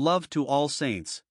Love to all saints.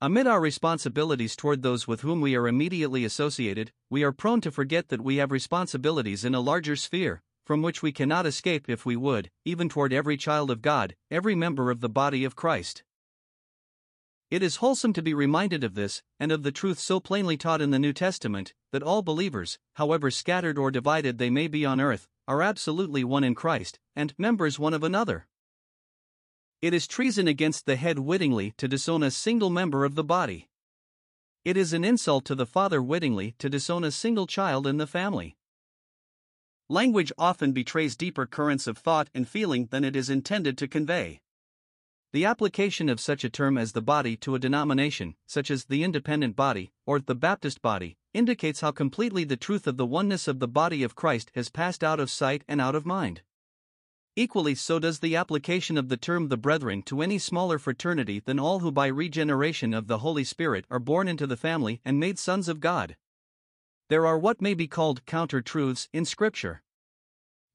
Amid our responsibilities toward those with whom we are immediately associated, we are prone to forget that we have responsibilities in a larger sphere, from which we cannot escape if we would, even toward every child of God, every member of the body of Christ. It is wholesome to be reminded of this, and of the truth so plainly taught in the New Testament, that all believers, however scattered or divided they may be on earth, are absolutely one in Christ, and members one of another. It is treason against the head wittingly to disown a single member of the body. It is an insult to the father wittingly to disown a single child in the family. Language often betrays deeper currents of thought and feeling than it is intended to convey. The application of such a term as the body to a denomination, such as the Independent Body or the Baptist Body, indicates how completely the truth of the oneness of the body of Christ has passed out of sight and out of mind. Equally so does the application of the term the brethren to any smaller fraternity than all who by regeneration of the Holy Spirit are born into the family and made sons of God. There are what may be called counter truths in Scripture.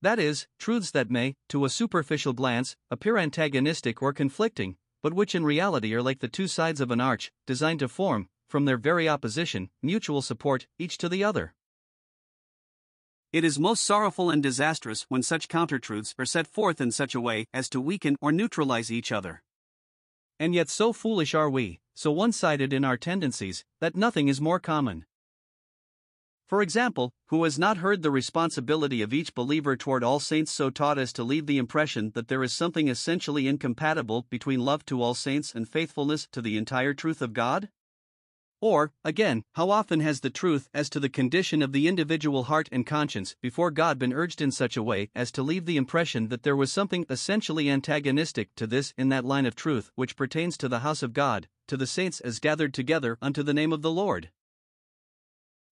That is, truths that may, to a superficial glance, appear antagonistic or conflicting, but which in reality are like the two sides of an arch, designed to form, from their very opposition, mutual support, each to the other. It is most sorrowful and disastrous when such counter truths are set forth in such a way as to weaken or neutralize each other. And yet, so foolish are we, so one sided in our tendencies, that nothing is more common. For example, who has not heard the responsibility of each believer toward all saints so taught as to leave the impression that there is something essentially incompatible between love to all saints and faithfulness to the entire truth of God? Or, again, how often has the truth as to the condition of the individual heart and conscience before God been urged in such a way as to leave the impression that there was something essentially antagonistic to this in that line of truth which pertains to the house of God, to the saints as gathered together unto the name of the Lord?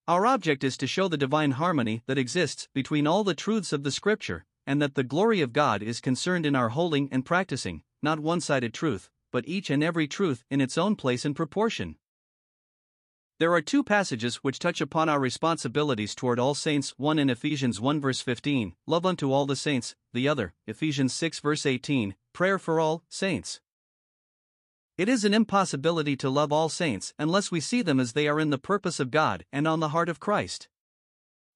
Our object is to show the divine harmony that exists between all the truths of the Scripture, and that the glory of God is concerned in our holding and practicing, not one sided truth, but each and every truth in its own place and proportion. There are two passages which touch upon our responsibilities toward all saints one in Ephesians 1 verse 15, love unto all the saints, the other, Ephesians 6 verse 18, prayer for all saints. It is an impossibility to love all saints unless we see them as they are in the purpose of God and on the heart of Christ.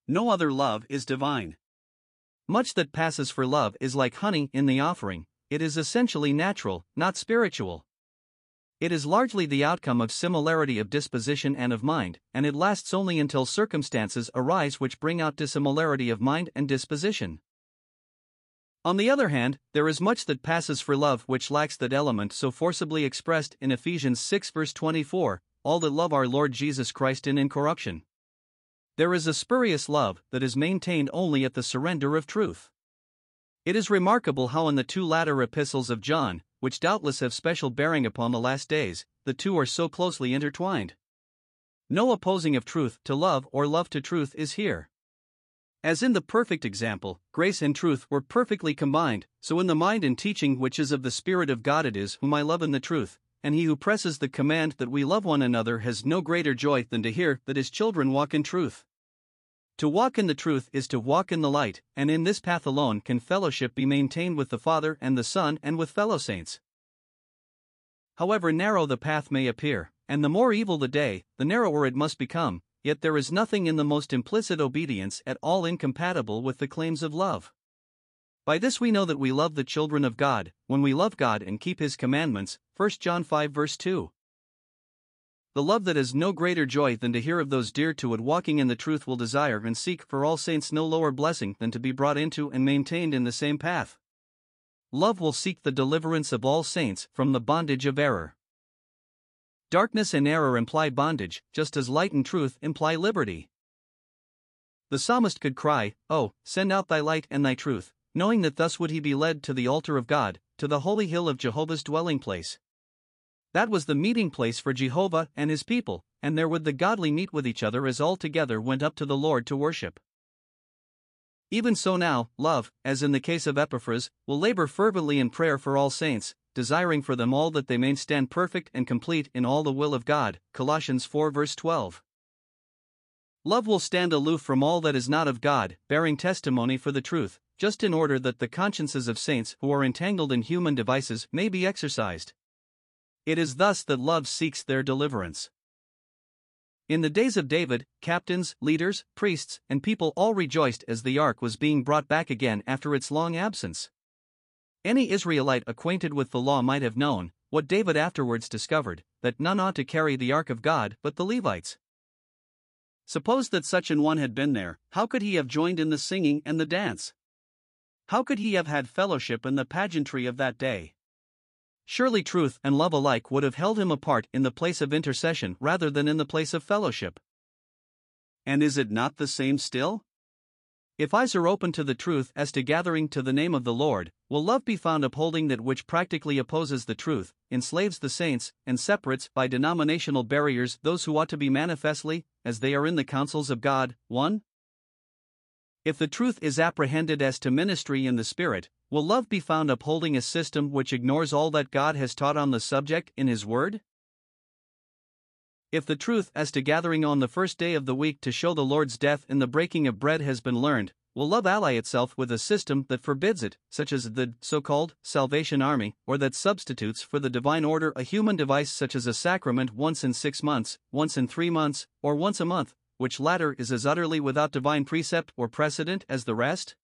No other love is divine. Much that passes for love is like honey in the offering, it is essentially natural, not spiritual. It is largely the outcome of similarity of disposition and of mind, and it lasts only until circumstances arise which bring out dissimilarity of mind and disposition. On the other hand, there is much that passes for love which lacks that element so forcibly expressed in Ephesians 6 verse 24 all that love our Lord Jesus Christ in incorruption. There is a spurious love that is maintained only at the surrender of truth. It is remarkable how in the two latter epistles of John, which doubtless have special bearing upon the last days, the two are so closely intertwined. No opposing of truth to love or love to truth is here. As in the perfect example, grace and truth were perfectly combined, so in the mind and teaching which is of the Spirit of God it is whom I love in the truth, and he who presses the command that we love one another has no greater joy than to hear that his children walk in truth. To walk in the truth is to walk in the light, and in this path alone can fellowship be maintained with the Father and the Son and with fellow saints. However narrow the path may appear, and the more evil the day, the narrower it must become, yet there is nothing in the most implicit obedience at all incompatible with the claims of love. By this we know that we love the children of God, when we love God and keep His commandments. 1 John 5 verse 2. The love that has no greater joy than to hear of those dear to it walking in the truth will desire and seek for all saints no lower blessing than to be brought into and maintained in the same path. Love will seek the deliverance of all saints from the bondage of error. Darkness and error imply bondage, just as light and truth imply liberty. The psalmist could cry, Oh, send out thy light and thy truth, knowing that thus would he be led to the altar of God, to the holy hill of Jehovah's dwelling place. That was the meeting place for Jehovah and his people, and there would the godly meet with each other as all together went up to the Lord to worship. Even so now, love, as in the case of Epaphras, will labor fervently in prayer for all saints, desiring for them all that they may stand perfect and complete in all the will of God. Colossians 4 verse 12. Love will stand aloof from all that is not of God, bearing testimony for the truth, just in order that the consciences of saints who are entangled in human devices may be exercised. It is thus that love seeks their deliverance. In the days of David, captains, leaders, priests, and people all rejoiced as the ark was being brought back again after its long absence. Any Israelite acquainted with the law might have known, what David afterwards discovered, that none ought to carry the ark of God but the Levites. Suppose that such an one had been there, how could he have joined in the singing and the dance? How could he have had fellowship in the pageantry of that day? Surely truth and love alike would have held him apart in the place of intercession rather than in the place of fellowship. And is it not the same still? If eyes are open to the truth as to gathering to the name of the Lord, will love be found upholding that which practically opposes the truth, enslaves the saints, and separates by denominational barriers those who ought to be manifestly, as they are in the counsels of God, one? If the truth is apprehended as to ministry in the Spirit, will love be found upholding a system which ignores all that God has taught on the subject in His Word? If the truth as to gathering on the first day of the week to show the Lord's death in the breaking of bread has been learned, will love ally itself with a system that forbids it, such as the so called Salvation Army, or that substitutes for the divine order a human device such as a sacrament once in six months, once in three months, or once a month, which latter is as utterly without divine precept or precedent as the rest?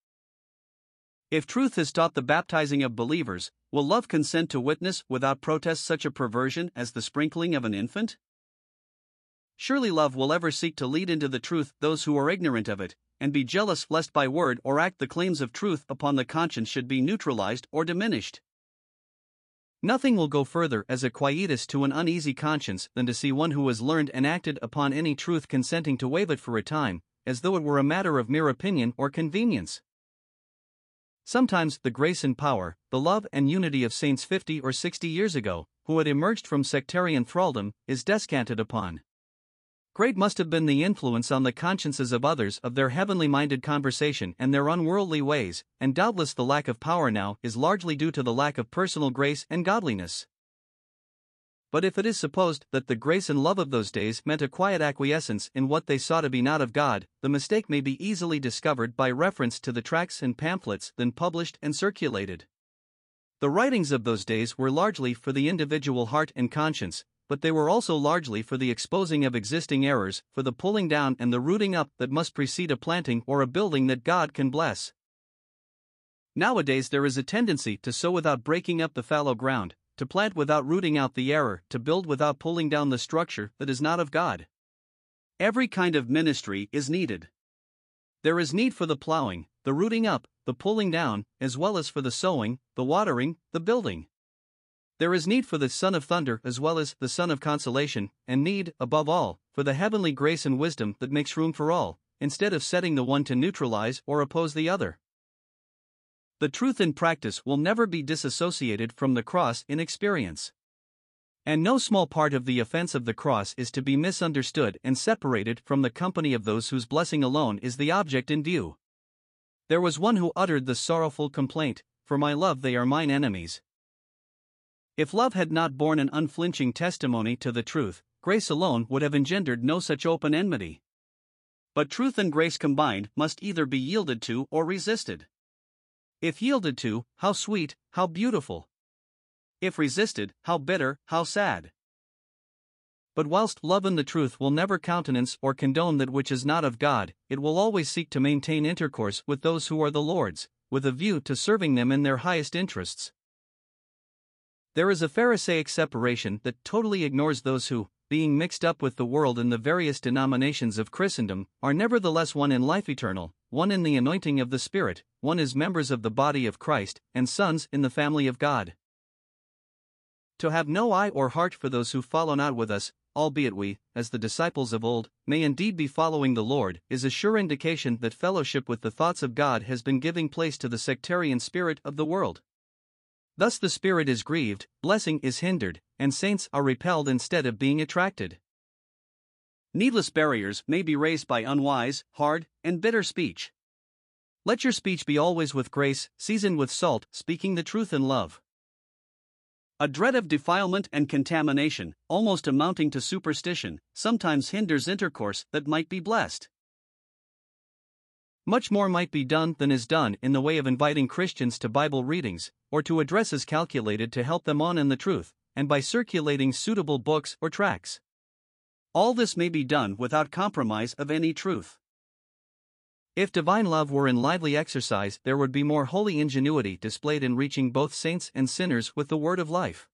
If truth has taught the baptizing of believers, will love consent to witness without protest such a perversion as the sprinkling of an infant? Surely love will ever seek to lead into the truth those who are ignorant of it, and be jealous lest by word or act the claims of truth upon the conscience should be neutralized or diminished. Nothing will go further as a quietus to an uneasy conscience than to see one who has learned and acted upon any truth consenting to waive it for a time, as though it were a matter of mere opinion or convenience. Sometimes the grace and power, the love and unity of saints 50 or 60 years ago, who had emerged from sectarian thraldom, is descanted upon. Great must have been the influence on the consciences of others of their heavenly minded conversation and their unworldly ways, and doubtless the lack of power now is largely due to the lack of personal grace and godliness. But if it is supposed that the grace and love of those days meant a quiet acquiescence in what they saw to be not of God, the mistake may be easily discovered by reference to the tracts and pamphlets then published and circulated. The writings of those days were largely for the individual heart and conscience, but they were also largely for the exposing of existing errors, for the pulling down and the rooting up that must precede a planting or a building that God can bless. Nowadays, there is a tendency to sow without breaking up the fallow ground, to plant without rooting out the error, to build without pulling down the structure that is not of God. Every kind of ministry is needed. There is need for the plowing, the rooting up, the pulling down, as well as for the sowing, the watering, the building. There is need for the Son of Thunder as well as the Son of Consolation, and need, above all, for the heavenly grace and wisdom that makes room for all, instead of setting the one to neutralize or oppose the other. The truth in practice will never be disassociated from the cross in experience. And no small part of the offense of the cross is to be misunderstood and separated from the company of those whose blessing alone is the object in view. There was one who uttered the sorrowful complaint For my love, they are mine enemies. If love had not borne an unflinching testimony to the truth, grace alone would have engendered no such open enmity. But truth and grace combined must either be yielded to or resisted. If yielded to, how sweet, how beautiful. If resisted, how bitter, how sad. But whilst love and the truth will never countenance or condone that which is not of God, it will always seek to maintain intercourse with those who are the Lord's, with a view to serving them in their highest interests. There is a Pharisaic separation that totally ignores those who, being mixed up with the world in the various denominations of Christendom, are nevertheless one in life eternal, one in the anointing of the Spirit, one as members of the body of Christ, and sons in the family of God. To have no eye or heart for those who follow not with us, albeit we, as the disciples of old, may indeed be following the Lord, is a sure indication that fellowship with the thoughts of God has been giving place to the sectarian spirit of the world. Thus the Spirit is grieved, blessing is hindered, and saints are repelled instead of being attracted. Needless barriers may be raised by unwise, hard, and bitter speech. Let your speech be always with grace, seasoned with salt, speaking the truth in love. A dread of defilement and contamination, almost amounting to superstition, sometimes hinders intercourse that might be blessed. Much more might be done than is done in the way of inviting Christians to Bible readings, or to addresses calculated to help them on in the truth, and by circulating suitable books or tracts. All this may be done without compromise of any truth. If divine love were in lively exercise, there would be more holy ingenuity displayed in reaching both saints and sinners with the word of life.